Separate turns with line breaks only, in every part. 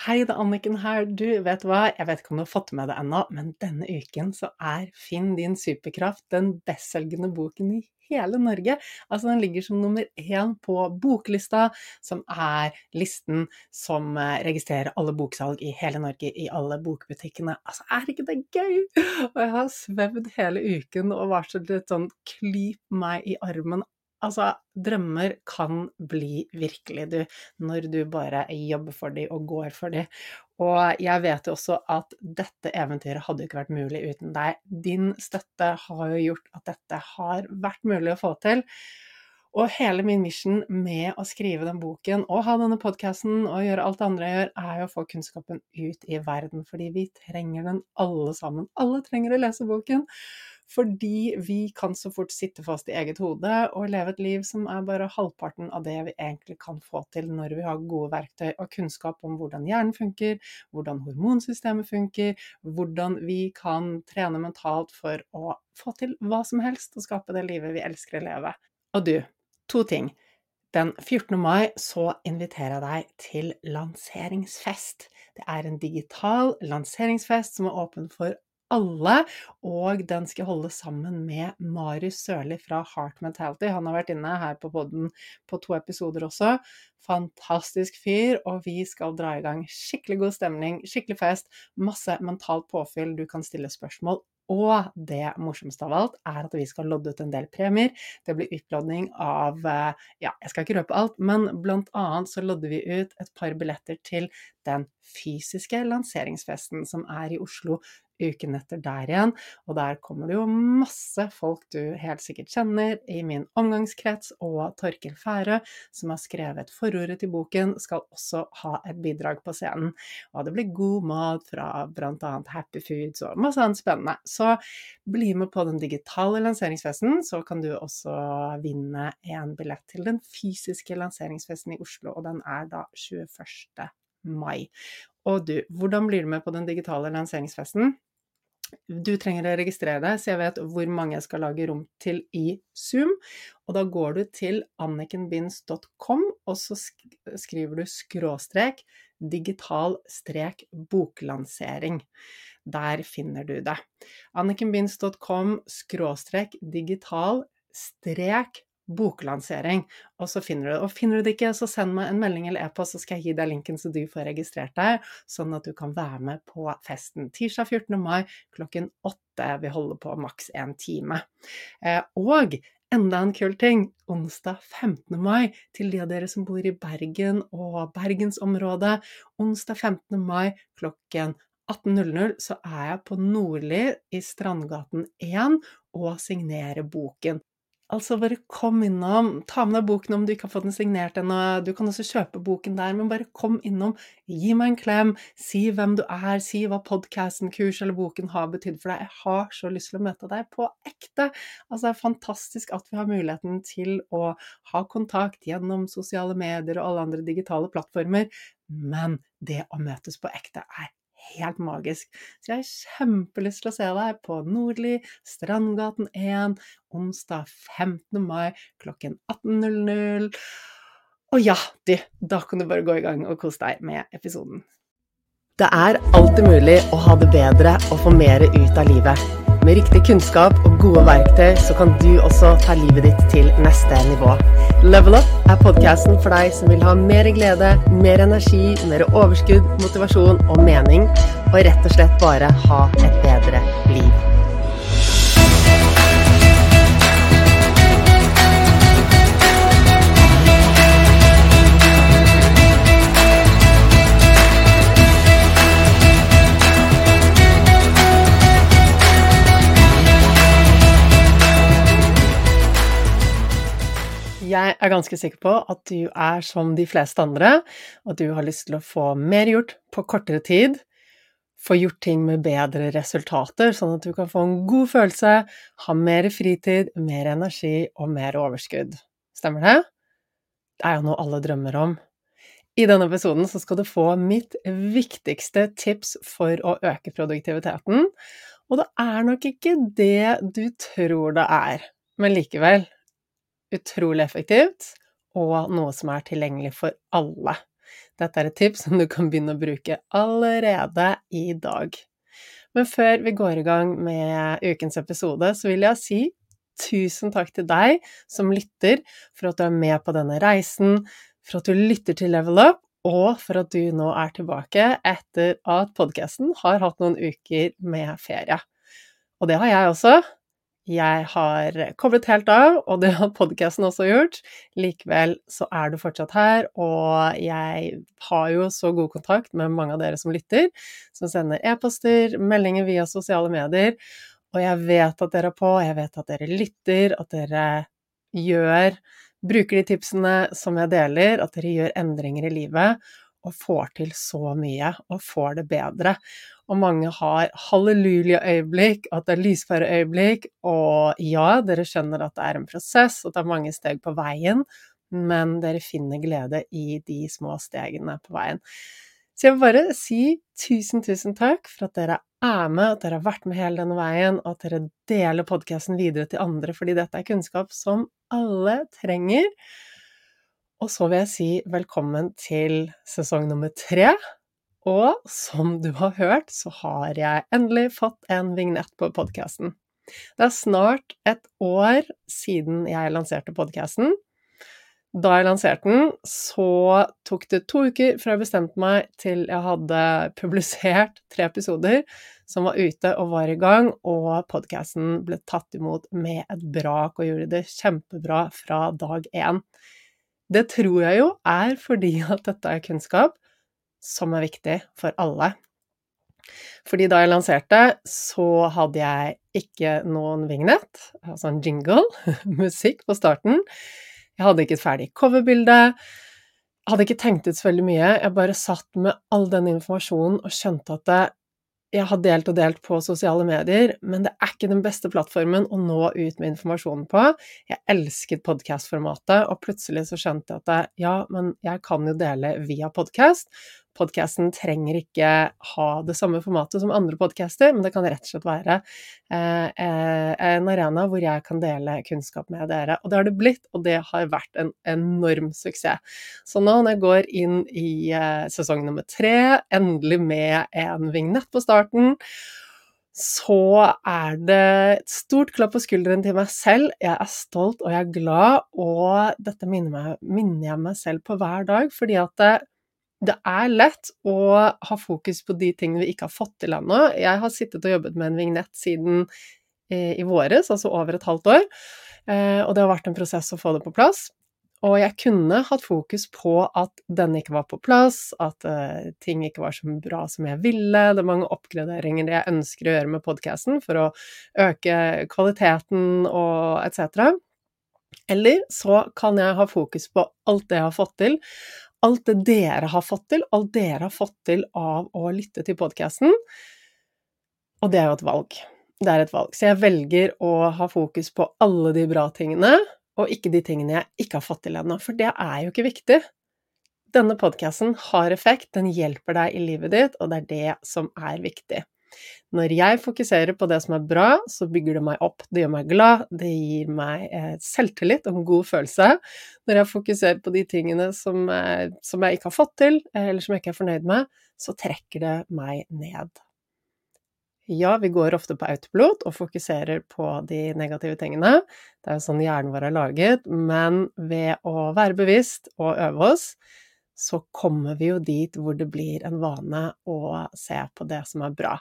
Hei, det er Anniken her. Du, vet hva, jeg vet ikke om du har fått med det ennå, men denne uken så er Finn din superkraft den bestselgende boken i hele Norge. Altså, den ligger som nummer én på boklista, som er listen som eh, registrerer alle boksalg i hele Norge, i alle bokbutikkene. Altså, er ikke det gøy? Og jeg har svevd hele uken og varslet et sånn klyp meg i armen Altså, drømmer kan bli virkelig, du, når du bare jobber for dem og går for dem. Og jeg vet jo også at dette eventyret hadde ikke vært mulig uten deg. Din støtte har jo gjort at dette har vært mulig å få til. Og hele min mission med å skrive den boken og ha denne podkasten og gjøre alt det andre jeg gjør, er jo å få kunnskapen ut i verden. Fordi vi trenger den alle sammen. Alle trenger å lese boken. Fordi vi kan så fort sitte fast i eget hode og leve et liv som er bare halvparten av det vi egentlig kan få til når vi har gode verktøy og kunnskap om hvordan hjernen funker, hvordan hormonsystemet funker, hvordan vi kan trene mentalt for å få til hva som helst og skape det livet vi elsker å leve. Og du, to ting. Den 14. mai så inviterer jeg deg til lanseringsfest. Det er en digital lanseringsfest som er åpen for alle, og den skal holde sammen med Marius Sørli fra Heart Mentality. Han har vært inne her på poden på to episoder også. Fantastisk fyr, og vi skal dra i gang skikkelig god stemning, skikkelig fest, masse mentalt påfyll, du kan stille spørsmål. Og det morsomste av alt er at vi skal lodde ut en del premier. Det blir utlodding av eh, Ja, jeg skal ikke røpe alt, men blant annet så lodder vi ut et par billetter til den fysiske lanseringsfesten som er i Oslo uken etter der igjen. Og der kommer det jo masse folk du helt sikkert kjenner i min omgangskrets, og Torkel Færø, som har skrevet forordet til boken, skal også ha et bidrag på scenen. Og det blir god mat fra bl.a. Happy Foods og masse annet spennende. Så bli med på den digitale lanseringsfesten, så kan du også vinne en billett til den fysiske lanseringsfesten i Oslo, og den er da 21. mai. Og du, hvordan blir du med på den digitale lanseringsfesten? Du trenger å registrere deg, så jeg vet hvor mange jeg skal lage rom til i Zoom. Og da går du til annikenbinds.com, og så skriver du skråstrek digital strek boklansering. Der finner du det. annikenbinds.com skråstrek digital strek boklansering, og så finner du det. Og finner du det ikke, så send meg en melding eller e-post, så skal jeg gi deg linken så du får registrert deg, sånn at du kan være med på festen. Tirsdag 14. mai klokken åtte. Vi holder på maks én time. Eh, og enda en kul ting, onsdag 15. mai, til de av dere som bor i Bergen og bergensområdet, onsdag 15. mai klokken 18.00 så er jeg på Nordli i Strandgaten 1 og signerer boken. Altså, bare kom innom. Ta med deg boken om du ikke har fått den signert ennå. Du kan også kjøpe boken der, men bare kom innom. Gi meg en klem. Si hvem du er. Si hva podkasten, kurs eller boken har betydd for deg. Jeg har så lyst til å møte deg på ekte. Altså, det er fantastisk at vi har muligheten til å ha kontakt gjennom sosiale medier og alle andre digitale plattformer, men det å møtes på ekte er helt magisk. Så jeg har kjempelyst til å se deg på Nordli, Strandgaten 1, onsdag 15. mai klokken 18.00. Og ja, du, da kan du bare gå i gang og kose deg med episoden. Det er alltid mulig å ha det bedre og få mer ut av livet. Med riktig kunnskap og gode verktøy så kan du også ta livet ditt til neste nivå. Level Up er podkasten for deg som vil ha mer glede, mer energi, mer overskudd, motivasjon og mening, og rett og slett bare ha et bedre liv. Er ganske sikker på at du er som de fleste andre, at du har lyst til å få mer gjort på kortere tid, få gjort ting med bedre resultater, sånn at du kan få en god følelse, ha mer fritid, mer energi og mer overskudd. Stemmer det? Det er jo noe alle drømmer om. I denne episoden så skal du få mitt viktigste tips for å øke produktiviteten, og det er nok ikke det du tror det er, men likevel, utrolig effektivt, og noe som er tilgjengelig for alle. Dette er et tips som du kan begynne å bruke allerede i dag. Men før vi går i gang med ukens episode, så vil jeg si tusen takk til deg som lytter, for at du er med på denne reisen, for at du lytter til Level Up, og for at du nå er tilbake etter at podkasten har hatt noen uker med ferie. Og det har jeg også. Jeg har koblet helt av, og det har podkasten også gjort. Likevel så er du fortsatt her, og jeg har jo så god kontakt med mange av dere som lytter, som sender e-poster, meldinger via sosiale medier, og jeg vet at dere er på, jeg vet at dere lytter, at dere gjør Bruker de tipsene som jeg deler, at dere gjør endringer i livet og får til så mye og får det bedre. Og mange har halleluja-øyeblikk, at det er lyspæreøyeblikk, og ja, dere skjønner at det er en prosess, og det er mange steg på veien, men dere finner glede i de små stegene på veien. Så jeg vil bare si tusen, tusen takk for at dere er med, at dere har vært med hele denne veien, og at dere deler podkasten videre til andre, fordi dette er kunnskap som alle trenger. Og så vil jeg si velkommen til sesong nummer tre. Og som du har hørt, så har jeg endelig fått en vignett på podkasten. Det er snart et år siden jeg lanserte podkasten. Da jeg lanserte den, så tok det to uker fra jeg bestemte meg til jeg hadde publisert tre episoder som var ute og var i gang, og podkasten ble tatt imot med et brak og gjorde det kjempebra fra dag én. Det tror jeg jo er fordi at dette er kunnskap som er viktig for alle. Fordi da jeg lanserte, så hadde jeg ikke noen vignett, altså en jingle, musikk på starten. Jeg hadde ikke et ferdig coverbilde. Hadde ikke tenkt ut så veldig mye. Jeg bare satt med all den informasjonen og skjønte at det, jeg har delt og delt på sosiale medier, men det er ikke den beste plattformen å nå ut med informasjonen på. Jeg elsket podkast-formatet, og plutselig så skjønte jeg at ja, men jeg kan jo dele via podkast, podkasten trenger ikke ha det samme formatet som andre podcaster, men det kan rett og slett være eh, eh, en arena hvor jeg kan dele kunnskap med dere. Og det har det blitt, og det har vært en enorm suksess. Så nå når jeg går inn i eh, sesong nummer tre, endelig med en vignett på starten, så er det et stort klapp på skulderen til meg selv. Jeg er stolt og jeg er glad, og dette minner, meg, minner jeg meg selv på hver dag, fordi at det er lett å ha fokus på de tingene vi ikke har fått til ennå. Jeg har sittet og jobbet med en vignett siden eh, i våres, altså over et halvt år, eh, og det har vært en prosess å få det på plass. Og jeg kunne hatt fokus på at den ikke var på plass, at uh, ting ikke var så bra som jeg ville. Det er mange oppgraderinger jeg ønsker å gjøre med podkasten for å øke kvaliteten og etc. Eller så kan jeg ha fokus på alt det jeg har fått til, alt det dere har fått til, alt dere har fått til av å lytte til podkasten. Og det er jo et valg. Det er et valg. Så jeg velger å ha fokus på alle de bra tingene, og ikke de tingene jeg ikke har fått til ennå, for det er jo ikke viktig. Denne podkasten har effekt, den hjelper deg i livet ditt, og det er det som er viktig. Når jeg fokuserer på det som er bra, så bygger det meg opp. Det gjør meg glad, det gir meg eh, selvtillit og en god følelse. Når jeg fokuserer på de tingene som, eh, som jeg ikke har fått til, eller som jeg ikke er fornøyd med, så trekker det meg ned. Ja, vi går ofte på autopilot og fokuserer på de negative tingene. Det er jo sånn hjernen vår er laget, men ved å være bevisst og øve oss, så kommer vi jo dit hvor det blir en vane å se på det som er bra.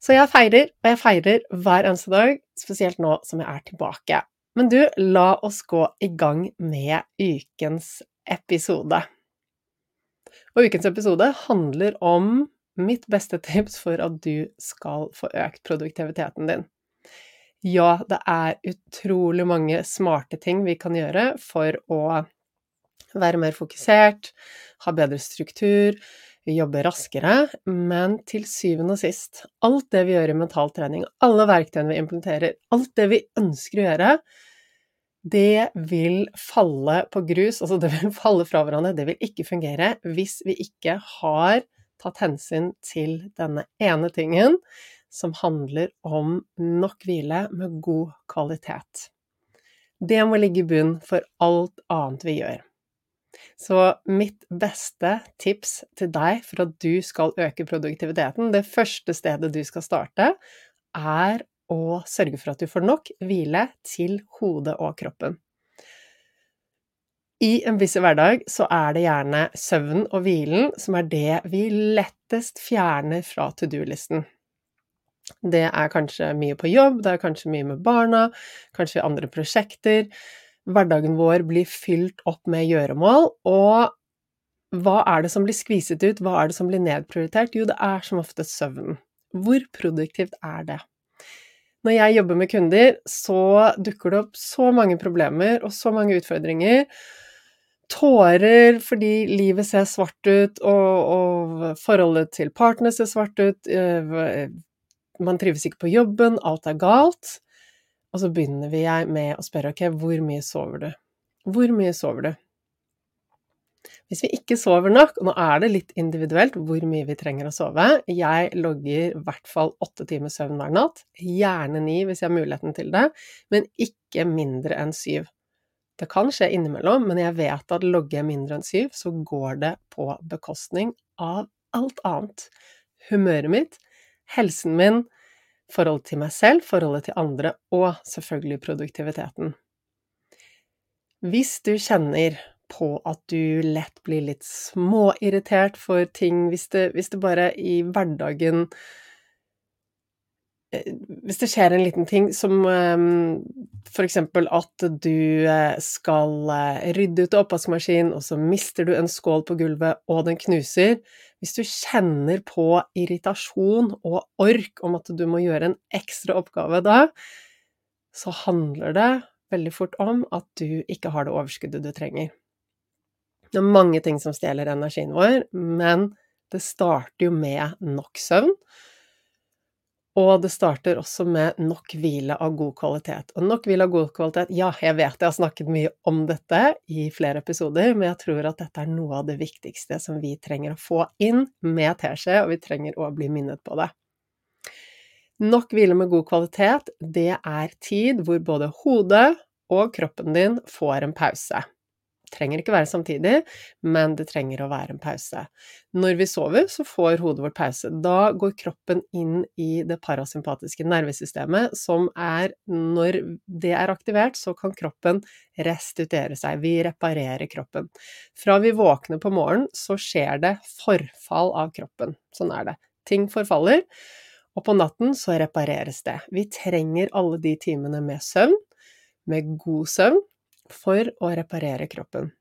Så jeg feirer, og jeg feirer hver eneste dag, spesielt nå som jeg er tilbake. Men du, la oss gå i gang med ukens episode. Og ukens episode handler om mitt beste tips for at du skal få økt produktiviteten din. Ja, det er utrolig mange smarte ting vi kan gjøre for å være mer fokusert, ha bedre struktur, jobbe raskere, men til syvende og sist, alt det vi gjør i mentaltrening, alle verktøyene vi implementerer, alt det vi ønsker å gjøre, det vil falle på grus, altså det vil falle fra hverandre, det vil ikke fungere hvis vi ikke har tatt hensyn til denne ene tingen som handler om nok hvile med god kvalitet. Det må ligge i bunn for alt annet vi gjør. Så mitt beste tips til deg for at du skal øke produktiviteten, det første stedet du skal starte, er å sørge for at du får nok hvile til hodet og kroppen. I en busy hverdag så er det gjerne søvn og hvilen som er det vi lettest fjerner fra to do-listen. Det er kanskje mye på jobb, det er kanskje mye med barna, kanskje andre prosjekter. Hverdagen vår blir fylt opp med gjøremål, og hva er det som blir skviset ut, hva er det som blir nedprioritert? Jo, det er som oftest søvnen. Hvor produktivt er det? Når jeg jobber med kunder, så dukker det opp så mange problemer og så mange utfordringer. Tårer fordi livet ser svart ut, og, og forholdet til partner ser svart ut. Eh, man trives ikke på jobben, alt er galt. Og så begynner vi med å spørre ok, hvor mye sover du? Hvor mye sover du? Hvis vi ikke sover nok, og nå er det litt individuelt hvor mye vi trenger å sove Jeg logger i hvert fall åtte timer søvn hver natt, gjerne ni hvis jeg har muligheten til det, men ikke mindre enn syv. Det kan skje innimellom, men jeg vet at logger jeg mindre enn syv, så går det på bekostning av alt annet. Humøret mitt, helsen min, forholdet til meg selv, forholdet til andre og selvfølgelig produktiviteten. Hvis du kjenner på at du lett blir litt småirritert for ting, hvis det, hvis det bare i hverdagen eh, hvis det skjer en liten ting som f.eks. for eksempel at du eh, skal eh, rydde ut oppvaskmaskinen, og så mister du en skål på gulvet, og den knuser Hvis du kjenner på irritasjon og ork om at du må gjøre en ekstra oppgave da, så handler det veldig fort om at du ikke har det overskuddet du trenger. Det er mange ting som stjeler energien vår, men det starter jo med nok søvn. Og det starter også med nok hvile av god kvalitet. Og nok hvile av god kvalitet Ja, jeg vet jeg har snakket mye om dette i flere episoder, men jeg tror at dette er noe av det viktigste som vi trenger å få inn med teskje, og vi trenger å bli minnet på det. Nok hvile med god kvalitet, det er tid hvor både hodet og kroppen din får en pause trenger ikke være samtidig, men det trenger å være en pause. Når vi sover, så får hodet vårt pause. Da går kroppen inn i det parasympatiske nervesystemet, som er Når det er aktivert, så kan kroppen restituere seg. Vi reparerer kroppen. Fra vi våkner på morgenen, så skjer det forfall av kroppen. Sånn er det. Ting forfaller. Og på natten så repareres det. Vi trenger alle de timene med søvn, med god søvn, for å reparere kroppen.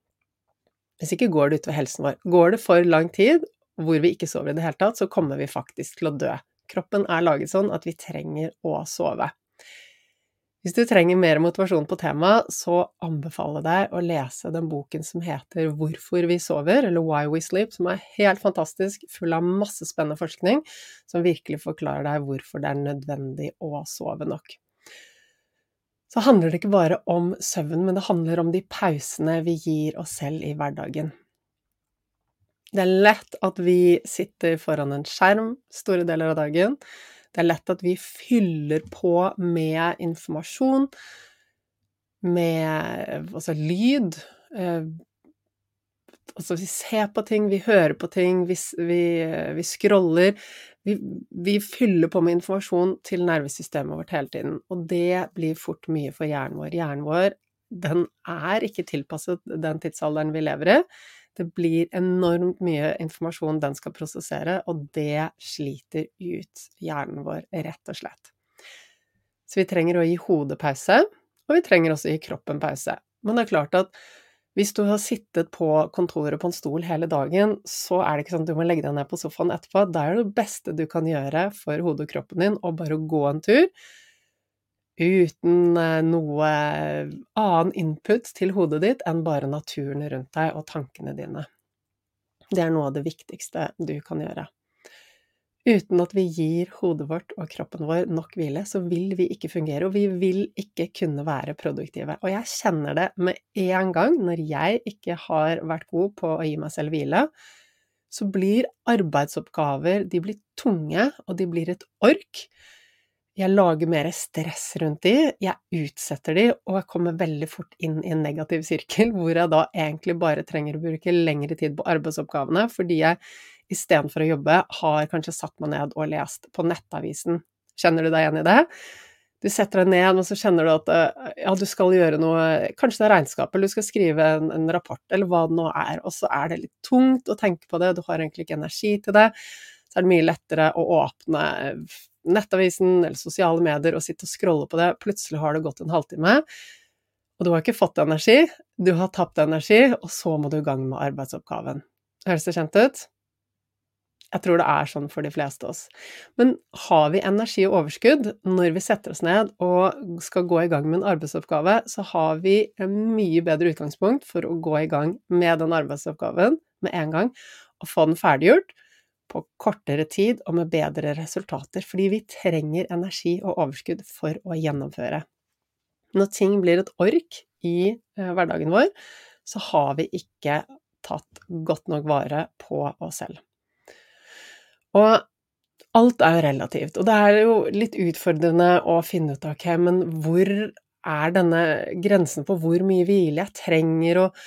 Hvis ikke går det utover helsen vår. Går det for lang tid hvor vi ikke sover i det hele tatt, så kommer vi faktisk til å dø. Kroppen er laget sånn at vi trenger å sove. Hvis du trenger mer motivasjon på temaet, så anbefaler jeg deg å lese den boken som heter Hvorfor vi sover, eller Why We Sleep, som er helt fantastisk, full av masse spennende forskning, som virkelig forklarer deg hvorfor det er nødvendig å sove nok så handler det ikke bare om søvn, men det handler om de pausene vi gir oss selv i hverdagen. Det er lett at vi sitter foran en skjerm store deler av dagen. Det er lett at vi fyller på med informasjon, med altså lyd. Altså vi ser på ting, vi hører på ting, vi, vi, vi scroller vi, vi, fyller på med informasjon til nervesystemet vårt hele tiden, og det blir fort mye for hjernen vår. Hjernen vår, den er ikke tilpasset den tidsalderen vi lever i. Det blir enormt mye informasjon den skal prosessere, og det sliter ut hjernen vår, rett og slett. Så vi trenger å gi hodet pause, og vi trenger også å gi kroppen pause. Men det er klart at hvis du har sittet på kontoret på en stol hele dagen, så er det ikke sånn at du må legge deg ned på sofaen etterpå. Da er det beste du kan gjøre for hodet og kroppen din å bare gå en tur uten eh, noe annen input til hodet ditt enn bare naturen rundt deg og tankene dine. Det er noe av det viktigste du kan gjøre. Uten at vi gir hodet vårt og kroppen vår nok hvile, så vil vi ikke fungere, og vi vil ikke kunne være produktive. Og jeg kjenner det med en gang når jeg ikke har vært god på å gi meg selv hvile. Så blir arbeidsoppgaver de blir tunge, og de blir et ork. jeg lager mer stress rundt de, jeg utsetter de, og jeg kommer veldig fort inn i en negativ sirkel, hvor jeg da egentlig bare trenger å bruke lengre tid på arbeidsoppgavene, fordi jeg istedenfor å jobbe har kanskje satt meg ned og lest på nettavisen. Kjenner du deg igjen i det? Du setter deg ned, og så kjenner du at eh, ja, du skal gjøre noe, kanskje det er regnskap, eller du skal skrive en, en rapport, eller hva det nå er, og så er det litt tungt å tenke på det, du har egentlig ikke energi til det, så er det mye lettere å åpne nettavisen eller sosiale medier og sitte og scrolle på det, plutselig har det gått en halvtime, og du har ikke fått energi, du har tapt energi, og så må du i gang med arbeidsoppgaven. Høres det kjent ut? Jeg tror det er sånn for de fleste av oss. Men har vi energi og overskudd når vi setter oss ned og skal gå i gang med en arbeidsoppgave, så har vi en mye bedre utgangspunkt for å gå i gang med den arbeidsoppgaven med en gang, og få den ferdiggjort, på kortere tid og med bedre resultater, fordi vi trenger energi og overskudd for å gjennomføre. Når ting blir et ork i eh, hverdagen vår, så har vi ikke tatt godt nok vare på oss selv. Og alt er jo relativt, og det er jo litt utfordrende å finne ut av, ok, men hvor er denne grensen på hvor mye hvile jeg trenger, og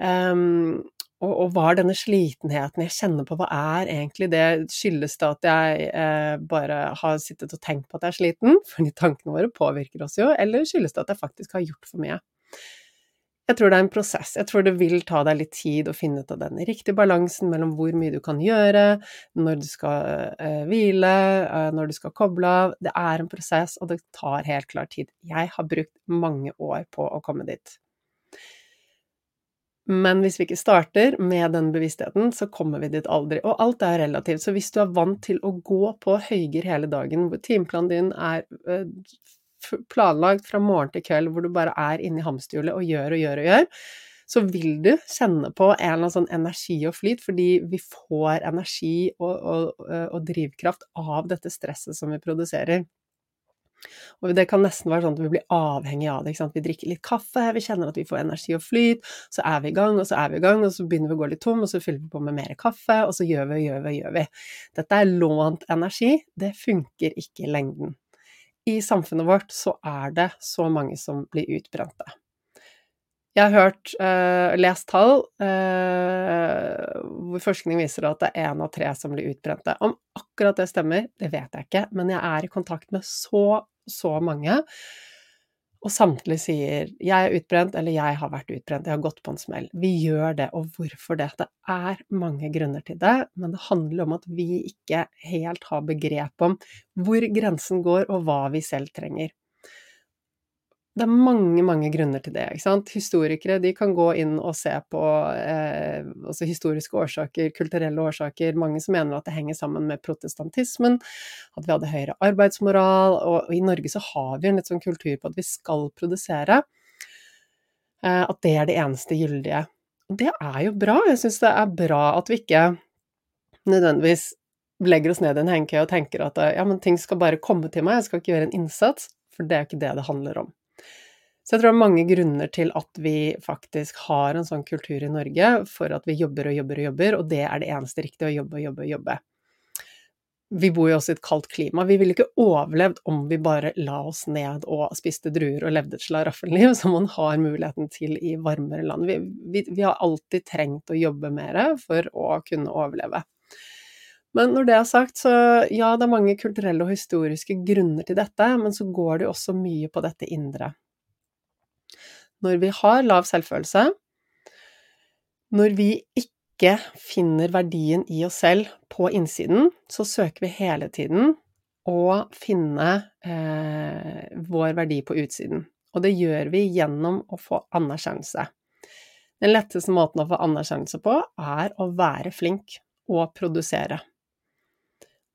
um, og, og, hva er denne slitenheten jeg kjenner på, hva er egentlig det? Skyldes det at jeg eh, bare har sittet og tenkt på at jeg er sliten? Fordi tankene våre påvirker oss jo. Eller skyldes det at jeg faktisk har gjort for mye? Jeg tror det er en prosess. Jeg tror det vil ta deg litt tid å finne ut av den riktige balansen mellom hvor mye du kan gjøre, når du skal eh, hvile, eh, når du skal koble av. Det er en prosess, og det tar helt klart tid. Jeg har brukt mange år på å komme dit. Men hvis vi ikke starter med den bevisstheten, så kommer vi dit aldri. Og alt er relativt, så hvis du er vant til å gå på høyger hele dagen, hvor timeplanen din er eh, planlagt fra morgen til kveld, hvor du bare er inni hamsterhjulet og gjør og gjør og gjør, så vil du kjenne på en eller annen sånn energi og flyt, fordi vi får energi og, og, og drivkraft av dette stresset som vi produserer. Og det kan nesten være sånn at vi blir avhengig av det. Vi drikker litt kaffe, vi kjenner at vi får energi og flyt, så er vi i gang, og så er vi i gang, og så begynner vi å gå litt tom, og så fyller vi på med mer kaffe, og så gjør vi og gjør vi og gjør vi. Dette er lånt energi, det funker ikke i lengden. I samfunnet vårt så er det så mange som blir utbrente. Jeg har hørt, uh, lest tall uh, hvor forskning viser at det er én av tre som blir utbrente. Om akkurat det stemmer, det vet jeg ikke, men jeg er i kontakt med så så mange, og samtlige sier 'jeg er utbrent' eller 'jeg har vært utbrent', 'jeg har gått på en smell'. Vi gjør det, og hvorfor det? Det er mange grunner til det, men det handler om at vi ikke helt har begrep om hvor grensen går, og hva vi selv trenger det er mange, mange grunner til det. ikke sant? Historikere de kan gå inn og se på eh, altså historiske årsaker, kulturelle årsaker. Mange som mener at det henger sammen med protestantismen, at vi hadde høyere arbeidsmoral. Og, og i Norge så har vi en litt sånn kultur på at vi skal produsere. Eh, at det er det eneste gyldige. Og det er jo bra. Jeg syns det er bra at vi ikke nødvendigvis legger oss ned i en hengekøye og tenker at ja, men ting skal bare komme til meg, jeg skal ikke gjøre en innsats. For det er ikke det det handler om. Så jeg tror det er mange grunner til at vi faktisk har en sånn kultur i Norge for at vi jobber og jobber og jobber, og det er det eneste riktige, å jobbe og jobbe og jobbe. Vi bor jo også i et kaldt klima. Vi ville ikke overlevd om vi bare la oss ned og spiste druer og levde et slaraffenliv, som man har muligheten til i varmere land. Vi, vi, vi har alltid trengt å jobbe mer for å kunne overleve. Men når det er sagt, så ja, det er mange kulturelle og historiske grunner til dette, men så går det jo også mye på dette indre når vi har lav selvfølelse, når vi ikke finner verdien i oss selv på innsiden, så søker vi hele tiden å finne eh, vår verdi på utsiden. Og det gjør vi gjennom å få anerkjennelse. Den letteste måten å få anerkjennelse på, er å være flink og produsere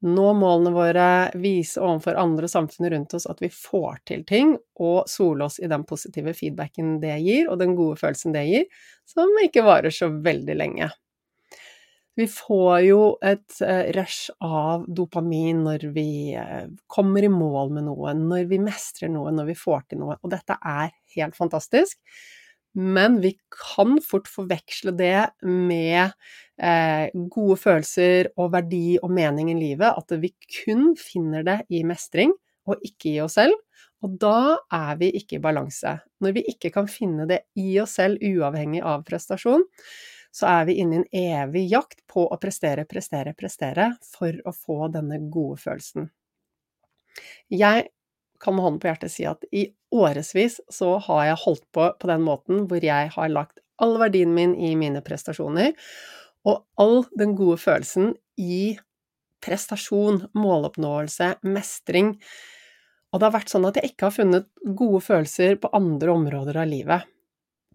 nå målene våre, vise overfor andre samfunn rundt oss at vi får til ting, og sole oss i den positive feedbacken det gir, og den gode følelsen det gir, som ikke varer så veldig lenge. Vi får jo et eh, rush av dopamin når vi eh, kommer i mål med noe, når vi mestrer noe, når vi får til noe, og dette er helt fantastisk. Men vi kan fort forveksle det med eh, gode følelser og verdi og mening i livet. At vi kun finner det i mestring og ikke i oss selv, og da er vi ikke i balanse. Når vi ikke kan finne det i oss selv uavhengig av prestasjon, så er vi inne i en evig jakt på å prestere, prestere, prestere for å få denne gode følelsen. Jeg kan med hånden på hjertet si at i årevis så har jeg holdt på på den måten hvor jeg har lagt all verdien min i mine prestasjoner, og all den gode følelsen i prestasjon, måloppnåelse, mestring. Og det har vært sånn at jeg ikke har funnet gode følelser på andre områder av livet.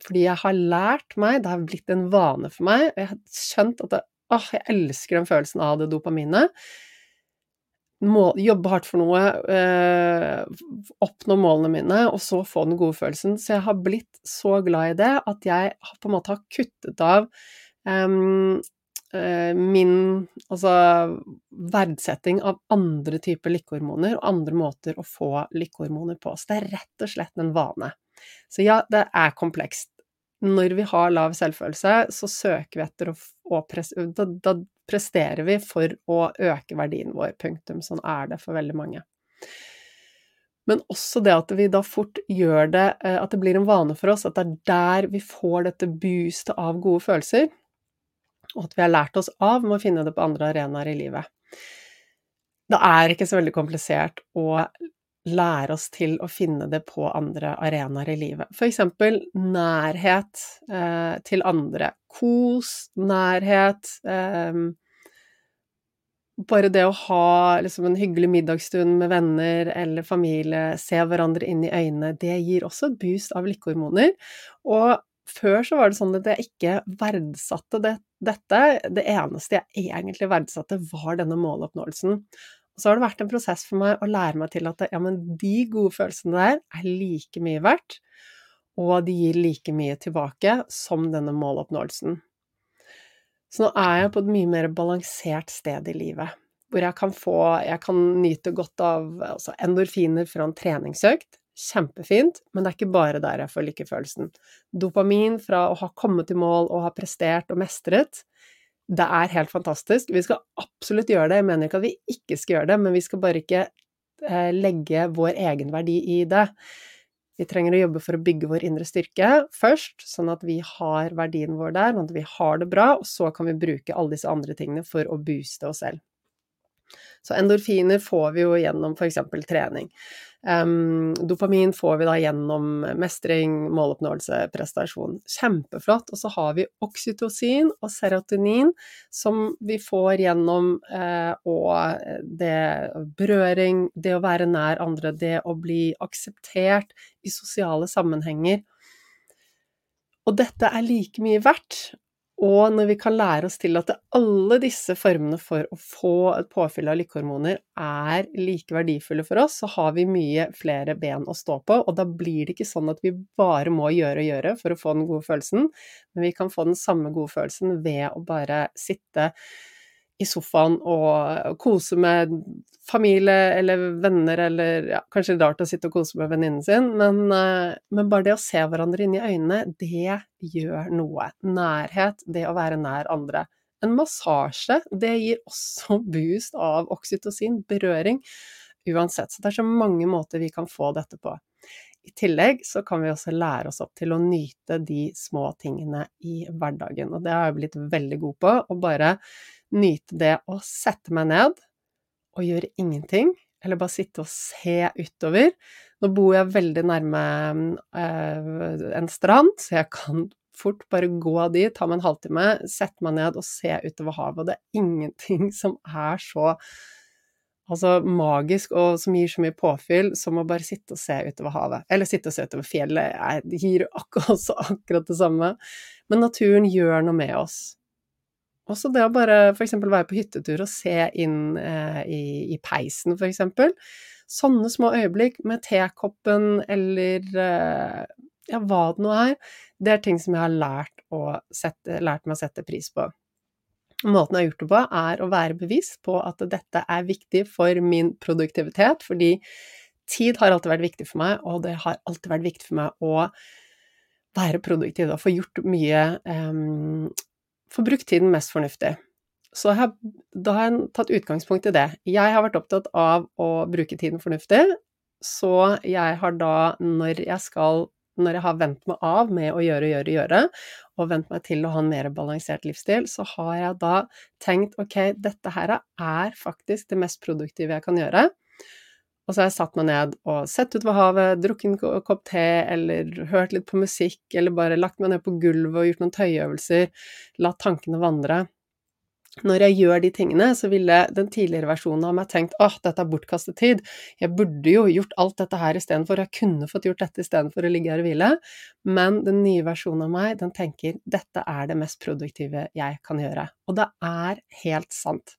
Fordi jeg har lært meg, det har blitt en vane for meg, og jeg har skjønt at det, åh, jeg elsker den følelsen av det dopaminet. Må, jobbe hardt for noe, øh, oppnå målene mine, og så få den gode følelsen. Så jeg har blitt så glad i det at jeg på en måte har kuttet av um, min altså verdsetting av andre typer lykkehormoner og andre måter å få lykkehormoner på. Så det er rett og slett en vane. Så ja, det er komplekst. Når vi har lav selvfølelse, så søker vi etter å, å pres, da, da, presterer vi for å øke verdien vår, punktum. Sånn er det for veldig mange. Men også det at vi da fort gjør det, eh, at det blir en vane for oss, at det er der vi får dette boostet av gode følelser, og at vi har lært oss av med å finne det på andre arenaer i livet. Det er ikke så veldig komplisert å lære oss til å finne det på andre arenaer i livet. For eksempel nærhet eh, til andre. Kos, nærhet eh, Bare det å ha liksom, en hyggelig middagsstund med venner eller familie, se hverandre inn i øynene, det gir også et boost av lykkehormoner. Og før så var det sånn at jeg ikke verdsatte det, dette. Det eneste jeg egentlig verdsatte, var denne måloppnåelsen. Så har det vært en prosess for meg å lære meg til at ja, men de gode følelsene der er like mye verdt, og de gir like mye tilbake som denne måloppnåelsen. Så nå er jeg på et mye mer balansert sted i livet, hvor jeg kan få Jeg kan nyte godt av altså endorfiner fra en treningsøkt. Kjempefint, men det er ikke bare der jeg får lykkefølelsen. Dopamin fra å ha kommet i mål og ha prestert og mestret, det er helt fantastisk. Vi skal absolutt gjøre det, jeg mener ikke at vi ikke skal gjøre det, men vi skal bare ikke eh, legge vår egenverdi i det. Vi trenger å jobbe for å bygge vår indre styrke først, sånn at vi har verdien vår der, sånn at vi har det bra, og så kan vi bruke alle disse andre tingene for å booste oss selv. Så endorfiner får vi jo gjennom f.eks. trening. Um, dopamin får vi da gjennom mestring, måloppnåelse, prestasjon. Kjempeflott. Og så har vi oksytocin og serotonin som vi får gjennom eh, og det berøring, det å være nær andre, det å bli akseptert i sosiale sammenhenger. Og dette er like mye verdt, og når vi kan lære oss til at alle disse formene for å få et påfyll av lykkehormoner er like verdifulle for oss, så har vi mye flere ben å stå på, og da blir det ikke sånn at vi bare må gjøre og gjøre for å få den gode følelsen, men vi kan få den samme gode følelsen ved å bare sitte i sofaen og kose med familie eller venner, eller ja, kanskje rart å sitte og kose med venninnen sin, men, eh, men, bare det å se hverandre inn i øynene, det gjør noe. Nærhet, det å være nær andre. En massasje, det gir også boost av oksytocin, berøring, uansett. Så det er så mange måter vi kan få dette på. I tillegg så kan vi også lære oss opp til å nyte de små tingene i hverdagen, og det har jeg blitt veldig god på. Å bare nyte det å sette meg ned og gjøre ingenting, eller bare sitte og se utover. Nå bor jeg veldig nærme øh, en strand, så jeg kan fort bare gå dit, ta meg en halvtime, sette meg ned og se utover havet. Og det er ingenting som er så altså, magisk og som gir så mye påfyll som å bare sitte og se utover havet. Eller sitte og se utover fjellet, det gir akkurat, akkurat det samme. Men naturen gjør noe med oss. Også det å bare f.eks. være på hyttetur og se inn eh, i, i, peisen, f.eks. Sånne små øyeblikk med tekoppen eller eh, ja, hva det nå er, det er ting som jeg har lært, sette, lært meg å sette pris på. Måten jeg har gjort det på, er å være bevisst på at dette er viktig for min produktivitet, fordi tid har alltid vært viktig for meg, og det har alltid vært viktig for meg å være produktiv og få gjort mye um, få brukt tiden mest fornuftig. Så jeg, da har jeg tatt utgangspunkt i det. Jeg har vært opptatt av å bruke tiden fornuftig, så jeg har da, når jeg skal når jeg har vent meg av med å gjøre, gjøre, gjøre, og vent meg til å ha en mer balansert livsstil, så har jeg da tenkt ok, dette her er faktisk det mest produktive jeg kan gjøre. Og så har jeg satt meg ned og sett ut ved havet, drukket en kopp te, eller hørt litt på musikk, eller bare lagt meg ned på gulvet og gjort noen tøyeøvelser, latt tankene vandre når jeg gjør de tingene, så ville den tidligere versjonen av meg tenkt åh, dette er bortkastet tid, jeg burde jo gjort alt dette her istedenfor, jeg kunne fått gjort dette istedenfor å ligge her og hvile, men den nye versjonen av meg, den tenker dette er det mest produktive jeg kan gjøre. Og det er helt sant.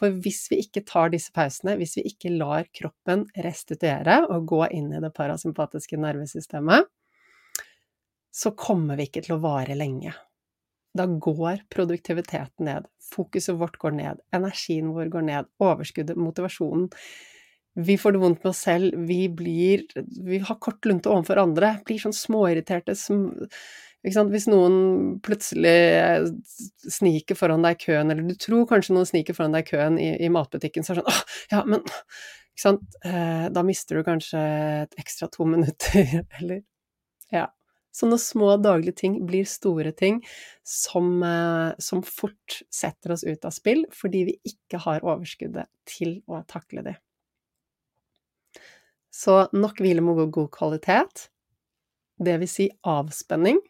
For hvis vi ikke tar disse pausene, hvis vi ikke lar kroppen restituere og gå inn i det parasympatiske nervesystemet, så kommer vi ikke til å vare lenge da går produktiviteten ned, fokuset vårt går ned, energien vår går ned, overskuddet, motivasjonen. Vi får det vondt med oss selv, vi blir Vi har kort lunte overfor andre, blir sånn småirriterte som Hvis noen plutselig sniker foran deg i køen, eller du tror kanskje noen sniker foran deg i køen i, i matbutikken, så er det sånn ja, men ikke sant, eh, da mister du kanskje et ekstra to minutter, eller Ja. Sånne små daglige ting blir store ting som, eh, som, fort setter oss ut av spill, fordi vi ikke har overskuddet til å takle det. Så nok hvile må gå god kvalitet, det vil si avspenning,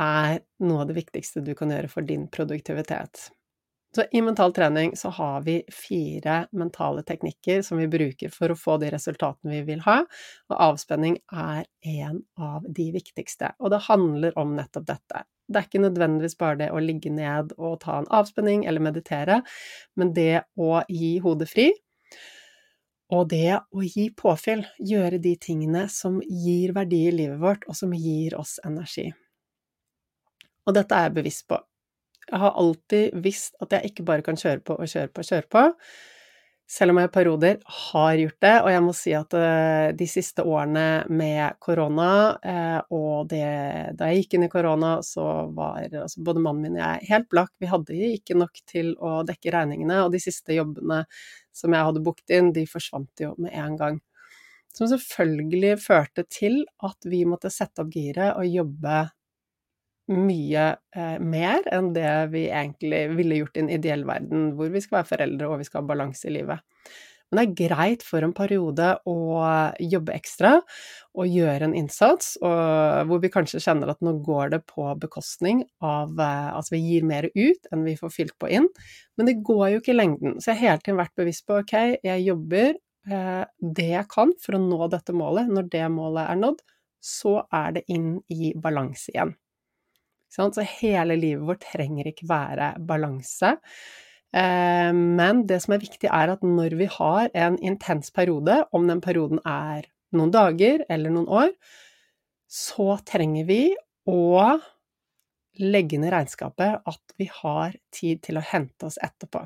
er noe av det viktigste du kan gjøre for din produktivitet. Så i mental trening så har vi fire mentale teknikker som vi bruker for å få de resultatene vi vil ha, og avspenning er en av de viktigste. Og det handler om nettopp dette. Det er ikke nødvendigvis bare det å ligge ned og ta en avspenning eller meditere, men det å gi hodet fri, og det å gi påfyll, gjøre de tingene som gir verdi i livet vårt, og som gir oss energi. Og dette er jeg bevisst på. Jeg har alltid visst at jeg ikke bare kan kjøre på og kjøre på og kjøre på, selv om jeg i perioder har gjort det. Og jeg må si at eh, de siste årene med korona, eh, og det, da jeg gikk inn i korona, så var altså både mannen min og jeg helt blakk. Vi hadde ikke nok til å dekke regningene, og de siste jobbene som jeg hadde booket inn, de forsvant jo med en gang. Som selvfølgelig førte til at vi måtte sette opp giret og jobbe mye eh, mer enn det vi egentlig ville gjort i en ideell verden, hvor vi skal være foreldre og vi skal ha balanse i livet. Men det er greit for en periode å jobbe ekstra og gjøre en innsats, hvor vi kanskje kjenner at nå går det på bekostning av Altså vi gir mer ut enn vi får fylt på inn, men det går jo ikke i lengden. Så jeg har hele tiden vært bevisst på ok, jeg jobber eh, det jeg kan for å nå dette målet. Når det målet er nådd, så er det inn i balanse igjen. Så hele livet vårt trenger ikke være balanse. Eh, men det som er viktig, er at når vi har en intens periode, om den perioden er noen dager eller noen år, så trenger vi å legge ned regnskapet at vi har tid til å hente oss etterpå.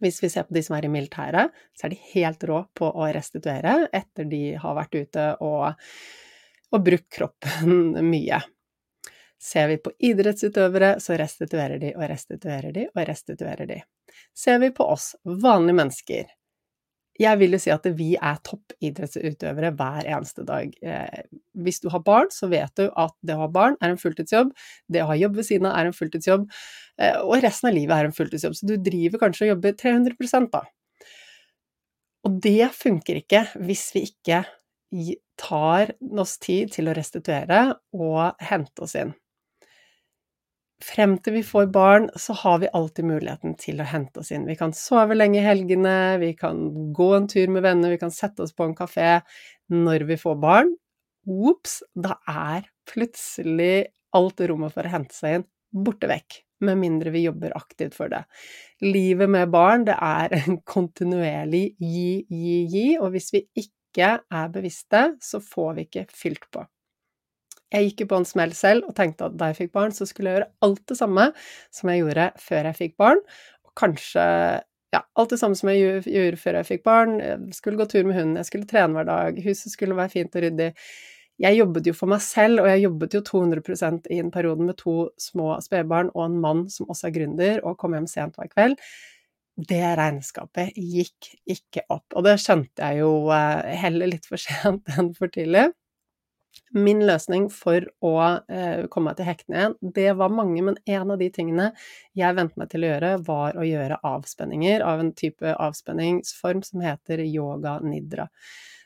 Hvis vi ser på de som er i militæret, så er de helt rå på å restituere etter de har vært ute og, og brukt kroppen mye. Ser vi på idrettsutøvere, så restituerer de og restituerer de og restituerer de. Ser vi på oss, vanlige mennesker, jeg vil jo si at vi er toppidrettsutøvere hver eneste dag. Eh, hvis du har barn, så vet du at det å ha barn er en fulltidsjobb, det å ha jobb ved siden av er en fulltidsjobb, eh, og resten av livet er en fulltidsjobb. Så du driver kanskje og jobber 300 da. Og det funker ikke hvis vi ikke tar oss tid til å restituere og hente oss inn frem til vi får barn, så har vi alltid muligheten til å hente oss inn. Vi kan sove lenge i helgene, vi kan gå en tur med venner, vi kan sette oss på en kafé. Når vi får barn, ops, da er plutselig alt rommet for å hente seg inn borte vekk. Med mindre vi jobber aktivt for det. Livet med barn, det er en kontinuerlig gi, gi, gi, og hvis vi ikke er bevisste, så får vi ikke fylt på. Jeg gikk jo på en smell selv og tenkte at da jeg fikk barn, så skulle jeg gjøre alt det samme som jeg gjorde før jeg fikk barn, og kanskje ja, alt det samme som jeg gjorde før jeg fikk barn. Jeg skulle gå tur med hunden, jeg skulle trene hver dag, huset skulle være fint og ryddig. jeg jobbet jo for meg selv, og jeg jobbet jo 200 i en periode med to små spedbarn og en mann som også er gründer, og kom hjem sent hver kveld. Det regnskapet gikk ikke opp, og det skjønte jeg jo eh, heller litt for sent enn for tidlig. Min løsning for å eh, komme meg til hektene igjen, det var mange, men en av de tingene jeg ventet meg til å gjøre, var å gjøre avspenninger av en type avspenningsform som heter yoga nidra.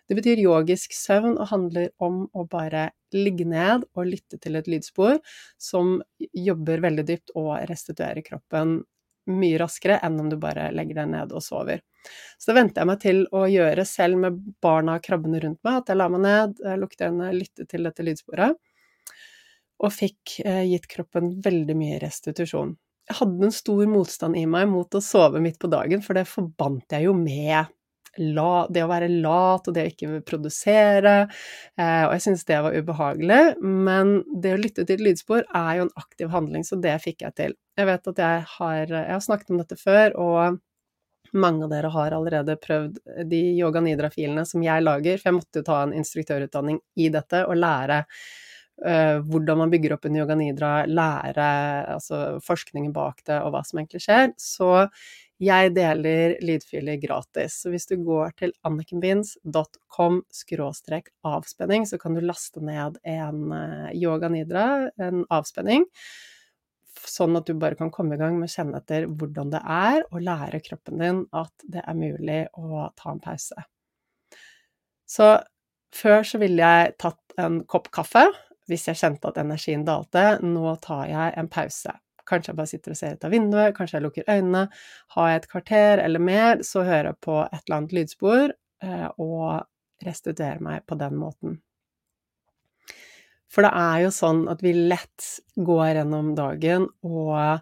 Det betyr yogisk søvn og handler om å bare ligge ned og lytte til et lydspor som jobber veldig dypt og restituerer kroppen mye raskere enn om du bare legger deg ned og sover. Så det venter jeg meg til å gjøre selv med barna krabbende rundt meg, at jeg la meg ned, lukket øynene, lyttet til dette lydsporet, og fikk eh, gitt kroppen veldig mye restitusjon. Jeg hadde en stor motstand i meg mot å sove midt på dagen, for det forbandt jeg jo med la, det å være lat og det å ikke produsere, eh, og jeg syntes det var ubehagelig. Men det å lytte til lydspor er jo en aktiv handling, så det fikk jeg til. Jeg vet at jeg har, jeg har snakket om dette før, og mange av dere har allerede prøvd de yoga nidra-filene som jeg lager, for jeg måtte jo ta en instruktørutdanning i dette og lære uh, hvordan man bygger opp en yoga nidra, lære altså forskningen bak det og hva som egentlig skjer. Så jeg deler lydfiler gratis, så hvis du går til annikenbins.com avspenning, så kan du laste ned en eh, yoga nidra, en avspenning, sånn at du bare kan komme i gang med å kjenne etter hvordan det er, og lære kroppen din at det er mulig å ta en pause. Så før så ville jeg tatt en kopp kaffe hvis jeg kjente at energien dalte. Nå tar jeg en pause. Kanskje jeg bare sitter og ser ut av vinduet, kanskje jeg lukker øynene. Har jeg et kvarter eller mer, så hører jeg på et eller annet lydspor eh, og restituerer meg på den måten. For det er jo sånn at vi lett går gjennom dagen og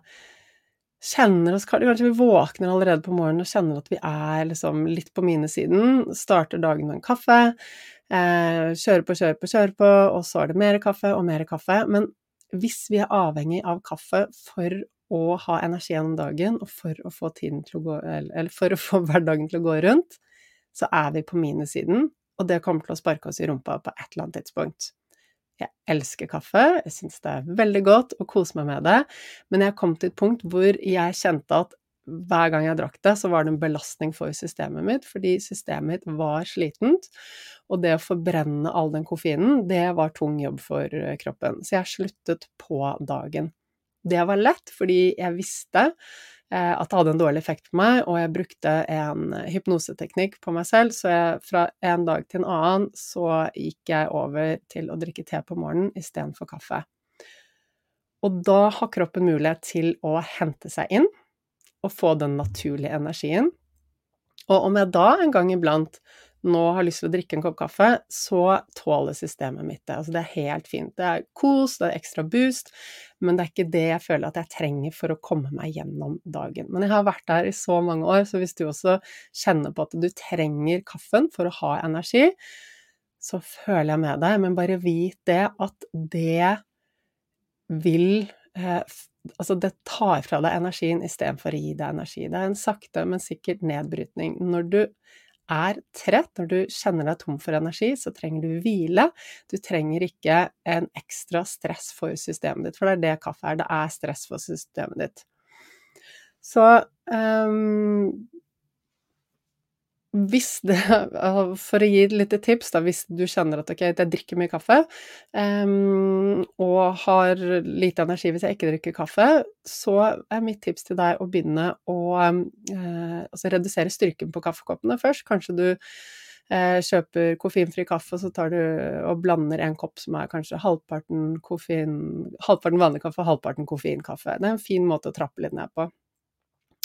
kjenner oss Kanskje vi våkner allerede på morgenen og kjenner at vi er liksom litt på minesiden. Starter dagen med en kaffe. Eh, kjører på, kjører på, kjører på, og så er det mer kaffe og mer kaffe. Men hvis vi er avhengig av kaffe for å ha energi gjennom dagen, og for å få gå for å få hverdagen til å gå rundt, så er vi på minussiden, og det kommer til å sparke oss i rumpa på et eller annet tidspunkt. Jeg elsker kaffe, jeg syns det er veldig godt å kose meg med det, men jeg kom til et punkt hvor jeg kjente at hver gang jeg drakk det, så var det en belastning for systemet mitt, fordi systemet mitt var slitent. Og det å forbrenne all den koffeinen, det var tung jobb for eh, kroppen. Så jeg sluttet på dagen. Det var lett, fordi jeg visste eh, at det hadde en dårlig effekt på meg, og jeg brukte en hypnoseteknikk på meg selv, så jeg, fra en dag til en annen så gikk jeg over til å drikke te på morgenen istedenfor kaffe. Og da har kroppen mulighet til å hente seg inn å få den naturlige energien. Og om jeg da en gang iblant nå har lyst til å drikke en kopp kaffe, så tåler systemet mitt det. Altså det er helt fint. Det er kos, det er ekstra boost, men det er ikke det jeg føler at jeg trenger for å komme meg gjennom dagen. Men jeg har vært der i så mange år, så hvis du også kjenner på at du trenger kaffen for å ha energi, så føler jeg med deg, men bare vit det at det vil eh, Altså, det tar fra deg energien istedenfor å gi deg energi. Det er en sakte, men sikkert nedbrytning. Når du er trett, når du kjenner deg tom for energi, så trenger du hvile. Du trenger ikke en ekstra stress for systemet ditt, for det er det kaffe er. Det er stress for systemet ditt. Så um, hvis det For å gi et lite tips, da, hvis du kjenner at ok, jeg drikker mye kaffe um, og har lite energi hvis jeg ikke drikker kaffe, så er mitt tips til deg å begynne å um, altså redusere styrken på kaffekoppene først. Kanskje du uh, kjøper koffeinfri kaffe, og så tar du og blander en kopp som er kanskje halvparten koffein, halvparten vanlig kaffe, halvparten koffeinkaffe. Det er en fin måte å trappe litt ned på.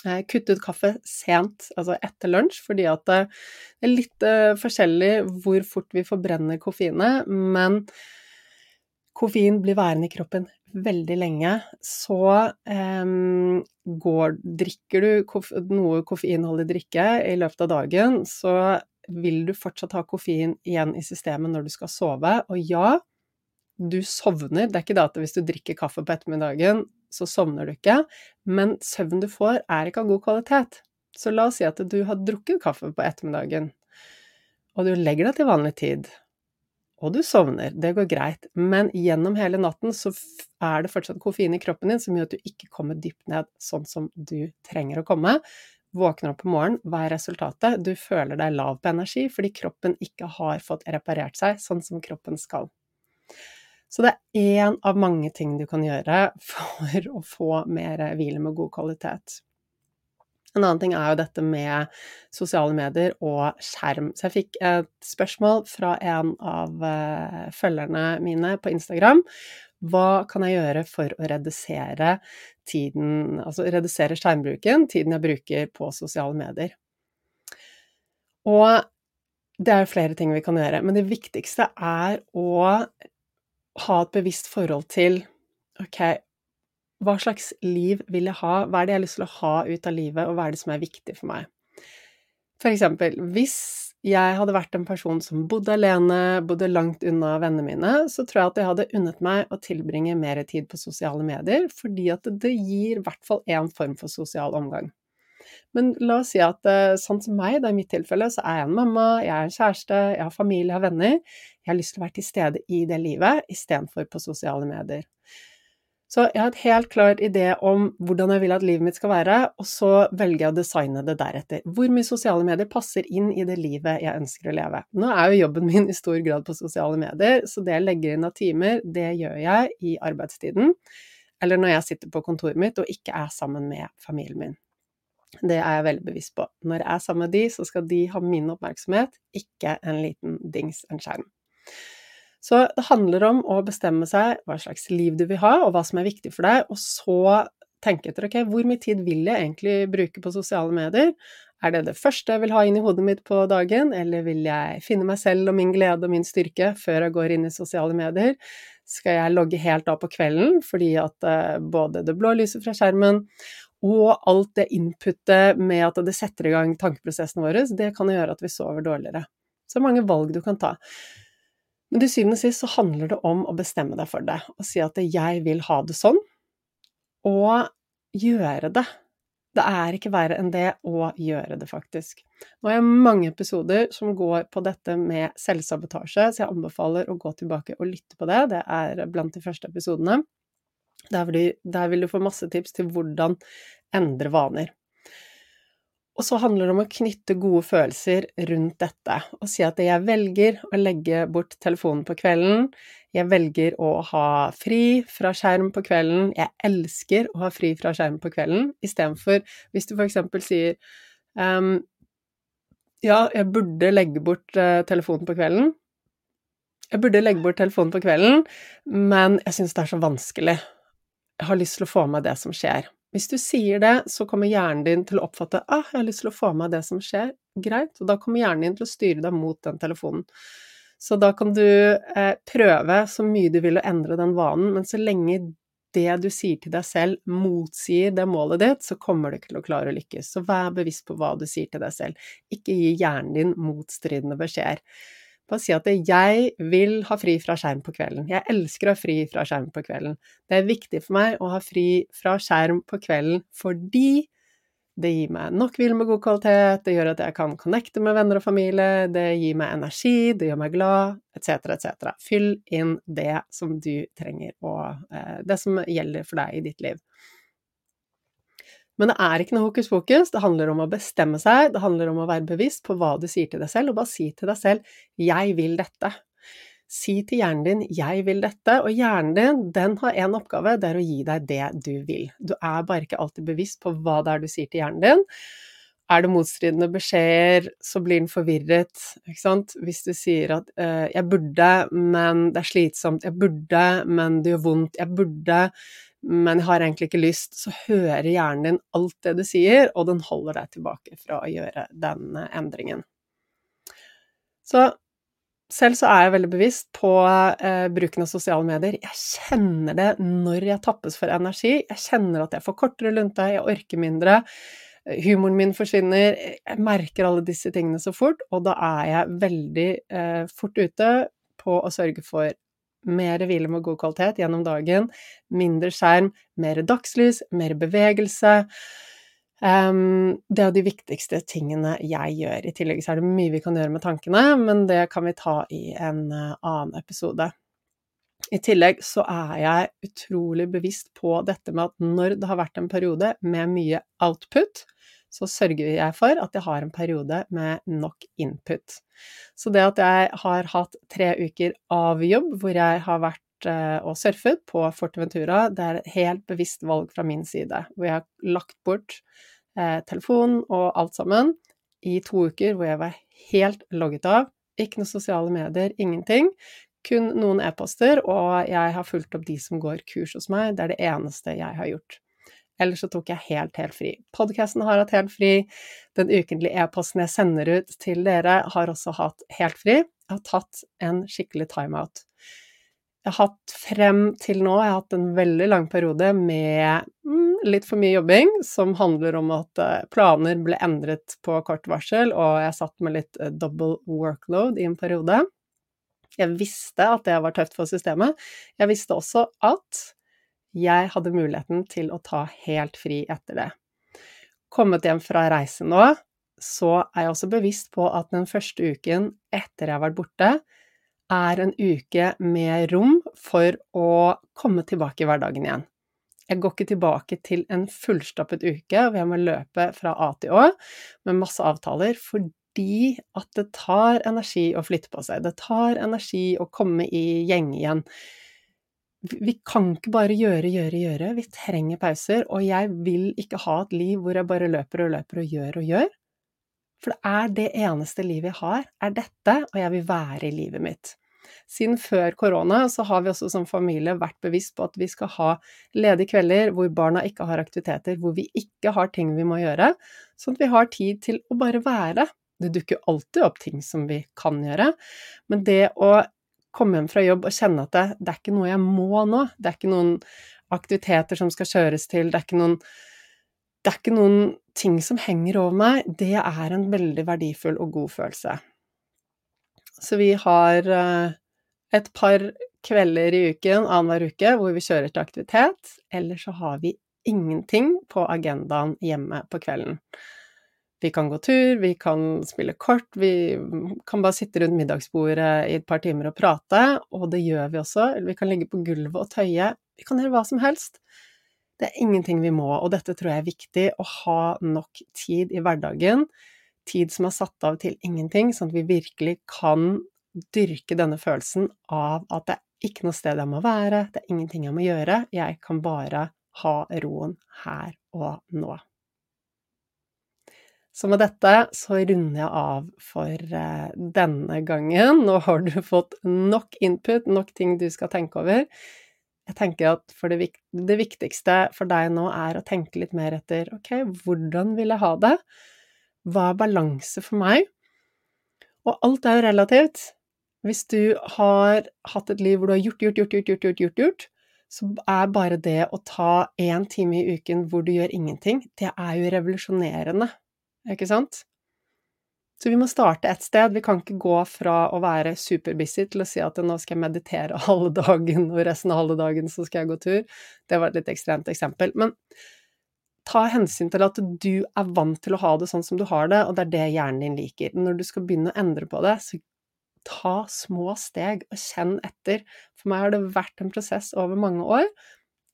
Eh, kutte ut kaffe sent, altså etter lunsj, fordi at det er litt uh, forskjellig hvor fort vi forbrenner koffeinet, men koffein blir værende i kroppen veldig lenge. Så um, går, drikker du noe koffeinholdig drikke i løpet av dagen, så vil du fortsatt ha koffein igjen i systemet når du skal sove. Og ja, du sovner. Det er ikke det at hvis du drikker kaffe på ettermiddagen, så sovner du ikke, men søvn du får, er ikke av god kvalitet. Så la oss si at du har drukket kaffe på ettermiddagen, og du legger deg til vanlig tid, og du sovner, det går greit, men gjennom hele natten så er det fortsatt koffein i kroppen din som gjør at du ikke kommer dypt ned sånn som du trenger å komme. Våkner opp på morgenen, hva er resultatet? Du føler deg lav på energi fordi kroppen ikke har fått reparert seg sånn som kroppen skal. Så det er én av mange ting du kan gjøre for å få mer hvile med god kvalitet. En annen ting er jo dette med sosiale medier og skjerm. Så jeg fikk et spørsmål fra en av eh, følgerne mine på Instagram. Hva kan jeg gjøre for å redusere tiden, altså redusere skjermbruken, tiden jeg bruker på sosiale medier? Og det er jo flere ting vi kan gjøre, men det viktigste er å ha et bevisst forhold til ok, hva slags liv vil jeg ha, hva er det jeg har lyst til å ha ut av livet, og hva er det som er viktig for meg? For eksempel, hvis jeg hadde vært en person som bodde alene, bodde langt unna vennene mine, så tror jeg at jeg hadde unnet meg å tilbringe mer tid på sosiale medier, fordi at det gir i hvert fall én form for sosial omgang. Men la oss si at eh, sånn som meg, det i mitt tilfelle, så er jeg en mamma, jeg er en kjæreste, jeg har familie, jeg har venner. Jeg har lyst til å være til stede i det livet istedenfor på sosiale medier. Så jeg har et helt klart idé om hvordan jeg vil at livet mitt skal være, og så velger jeg å designe det deretter. Hvor mye sosiale medier passer inn i det livet jeg ønsker å leve. Nå er jo jobben min i stor grad på sosiale medier, så det jeg legger inn av timer, det gjør jeg i arbeidstiden, eller når jeg sitter på kontoret mitt og ikke er sammen med familien min. Det er jeg veldig bevisst på. Når jeg er sammen med de, så skal de ha min oppmerksomhet, ikke en liten dings, en skjerm. Så det handler om å bestemme seg hva slags liv du vil ha, og hva som er viktig for deg, og så tenke etter ok, hvor mye tid vil jeg egentlig bruke på sosiale medier? Er det det første jeg vil ha inn i hodet mitt på dagen, eller vil jeg finne meg selv og min glede og min styrke før jeg går inn i sosiale medier? Skal jeg logge helt av på kvelden fordi at uh, både det blå lyset fra skjermen og alt det inputet med at det setter i gang tankeprosessene våre, det kan gjøre at vi sover dårligere. Så mange valg du kan ta. Men til syvende og sist så handler det om å bestemme deg for det, og si at 'jeg vil ha det sånn', og gjøre det. Det er ikke verre enn det å gjøre det, faktisk. Nå har jeg mange episoder som går på dette med selvsabotasje, så jeg anbefaler å gå tilbake og lytte på det. Det er blant de første episodene. Der vil, du, der vil du få masse tips til hvordan endre vaner. Og så handler det om å knytte gode følelser rundt dette, og si at jeg velger å legge bort telefonen på kvelden, jeg velger å ha fri fra skjerm på kvelden, jeg elsker å ha fri fra skjerm på kvelden, istedenfor hvis du for eksempel sier um, ja, jeg burde legge bort uh, telefonen på kvelden. Jeg burde legge bort telefonen på kvelden, men jeg syns det er så vanskelig. Jeg har lyst til å få med det som skjer. Hvis du sier det, så kommer hjernen din til å oppfatte ah, jeg har lyst til å få med det som skjer, greit, og da kommer hjernen din til å styre deg mot den telefonen. Så da kan du eh, prøve så mye du vil å endre den vanen, men så lenge det du sier til deg selv, motsier det målet ditt, så kommer du ikke til å klare å lykkes. Så vær bevisst på hva du sier til deg selv. Ikke gi hjernen din motstridende beskjeder. Bare si at jeg vil ha fri fra skjerm på kvelden. Jeg elsker å ha fri fra skjerm på kvelden. Det er viktig for meg å ha fri fra skjerm på kvelden fordi det gir meg nok hvile med god kvalitet, det gjør at jeg kan connecte med venner og familie, det gir meg energi, det gjør meg glad, etc., etc. Fyll inn det som du trenger, og eh, det som gjelder for deg i ditt liv. Men det er ikke noe hokus pokus, det handler om å bestemme seg, det handler om å være bevisst på hva du sier til deg selv, og bare si til deg selv 'jeg vil dette'. Si til hjernen din 'jeg vil dette', og hjernen din den har én oppgave, det er å gi deg det du vil. Du er bare ikke alltid bevisst på hva det er du sier til hjernen din. Er det motstridende beskjeder, så blir den forvirret, ikke sant. Hvis du sier at eh, 'jeg burde, men det er slitsomt', 'jeg burde, men det gjør vondt', 'jeg burde' men jeg har egentlig ikke lyst, så hører hjernen din alt det du sier, og den holder deg tilbake fra å gjøre den eh, endringen. Så selv så er jeg veldig bevisst på eh, bruken av sosiale medier. Jeg kjenner det når jeg tappes for energi. Jeg kjenner at jeg får kortere lunte, jeg orker mindre. Humoren min forsvinner. Jeg merker alle disse tingene så fort, og da er jeg veldig eh, fort ute på å sørge for mer hvile med god kvalitet gjennom dagen, mindre skjerm, mer dagslys, mer bevegelse. Um, det er de viktigste tingene jeg gjør. I tillegg så er det mye vi kan gjøre med tankene, men det kan vi ta i en uh, annen episode. I tillegg så er jeg utrolig bevisst på dette med at når det har vært en periode med mye output, så sørger jeg for at jeg har en periode med nok input. Så det at jeg har hatt tre uker av jobb hvor jeg har vært uh, og surfet på Forteventura, det er et helt bevisst valg fra min side, hvor jeg har lagt bort eh, telefon og alt sammen i to uker hvor jeg var helt logget av. Ikke noen sosiale medier, ingenting. Kun noen e-poster, og jeg har fulgt opp de som går kurs hos meg. Det er det eneste jeg har gjort. Ellers så tok jeg helt, helt fri. Podkasten har hatt helt fri. Den ukentlige e-posten jeg sender ut til dere, har også hatt helt fri. Jeg har tatt en skikkelig timeout. Jeg har hatt frem til nå, jeg har hatt en veldig lang periode med mm, litt for mye jobbing, som handler om at eh, planer ble endret på kort varsel, og jeg satt med litt eh, double workload i en periode. Jeg visste at det var tøft for systemet. Jeg visste også at jeg hadde muligheten til å ta helt fri etter det. Kommet hjem fra reise nå, så er jeg også bevisst på at den første uken etter jeg har vært borte, er en uke med rom for å komme tilbake i hverdagen igjen. Jeg går ikke tilbake til en fullstappet uke hvor jeg må løpe fra A til Å med masse avtaler, fordi at det tar energi å flytte på seg. Det tar energi å komme i gjeng igjen. Vi kan ikke bare gjøre, gjøre, gjøre. Vi trenger pauser. Og jeg vil ikke ha et liv hvor jeg bare løper og løper og gjør og gjør. For det er det eneste livet jeg har, er dette, og jeg vil være i livet mitt. Siden før korona så har vi også som familie vært bevisst på at vi skal ha ledige kvelder hvor barna ikke har aktiviteter, hvor vi ikke har ting vi må gjøre, sånn at vi har tid til å bare være. Det dukker alltid opp ting som vi kan gjøre, men det å komme hjem fra jobb og kjenne at det, det er ikke noe jeg må nå, det er ikke noen aktiviteter som skal kjøres til, det er ikke noen det er ikke noen ting som henger over meg, det er en veldig verdifull og god følelse. Så vi har eh, et par kvelder i uken annenhver uke hvor vi kjører til aktivitet, eller så har vi ingenting på agendaen hjemme på kvelden. Vi kan gå tur, vi kan spille kort, vi kan bare sitte rundt middagsbordet i et par timer og prate, og det gjør vi også. Eller vi kan ligge på gulvet og tøye. Vi kan gjøre hva som helst. Det er ingenting vi må, og dette tror jeg er viktig, å ha nok tid i hverdagen, tid som er satt av til ingenting, sånn at vi virkelig kan dyrke denne følelsen av at det er ikke noe sted jeg må være, det er ingenting jeg må gjøre, jeg kan bare ha roen her og nå. Så med dette så runder jeg av for eh, denne gangen. Nå har du fått nok input, nok ting du skal tenke over jeg tenker at det, det, viktigste for deg nå er å tenke litt mer etter ok, hvordan vil jeg ha det? Hva er balanse for meg? Og alt er jo relativt. Hvis du har hatt et liv hvor du har gjort, gjort, gjort, gjort, gjort, gjort, gjort, gjort så er bare det å ta én time i uken hvor du gjør ingenting, det er jo revolusjonerende, ikke sant? Så vi må starte et sted. Vi kan ikke gå fra å være superbusy til å si at nå skal jeg meditere halve dagen, og resten av halve dagen så skal jeg gå tur. Det var et litt ekstremt eksempel. Men ta hensyn til at du er vant til å ha det sånn som du har det, og det er det hjernen din liker. Når du skal begynne å endre på det, så ta små steg og kjenn etter. For meg har det vært en prosess over mange år,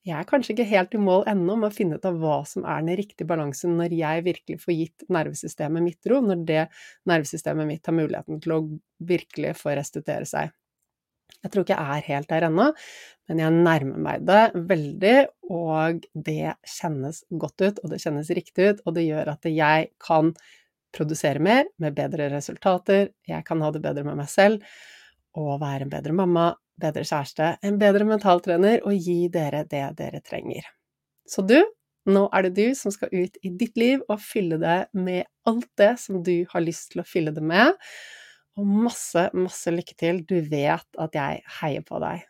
jeg er kanskje ikke helt i mål ennå med å finne ut av hva som er den riktige balansen når jeg virkelig får gitt nervesystemet mitt ro, når det nervesystemet mitt har muligheten til å virkelig få restituere seg. Jeg tror ikke jeg er helt der ennå, men jeg nærmer meg det veldig, og det kjennes godt ut, og det kjennes riktig ut, og det gjør at jeg kan produsere mer med bedre resultater, jeg kan ha det bedre med meg selv og være en bedre mamma, bedre kjæreste, en bedre mentaltrener og gi dere det dere trenger. Så du, nå er det du som skal ut i ditt liv og fylle det med alt det som du har lyst til å fylle det med. Og masse, masse lykke til. Du vet at jeg heier på deg.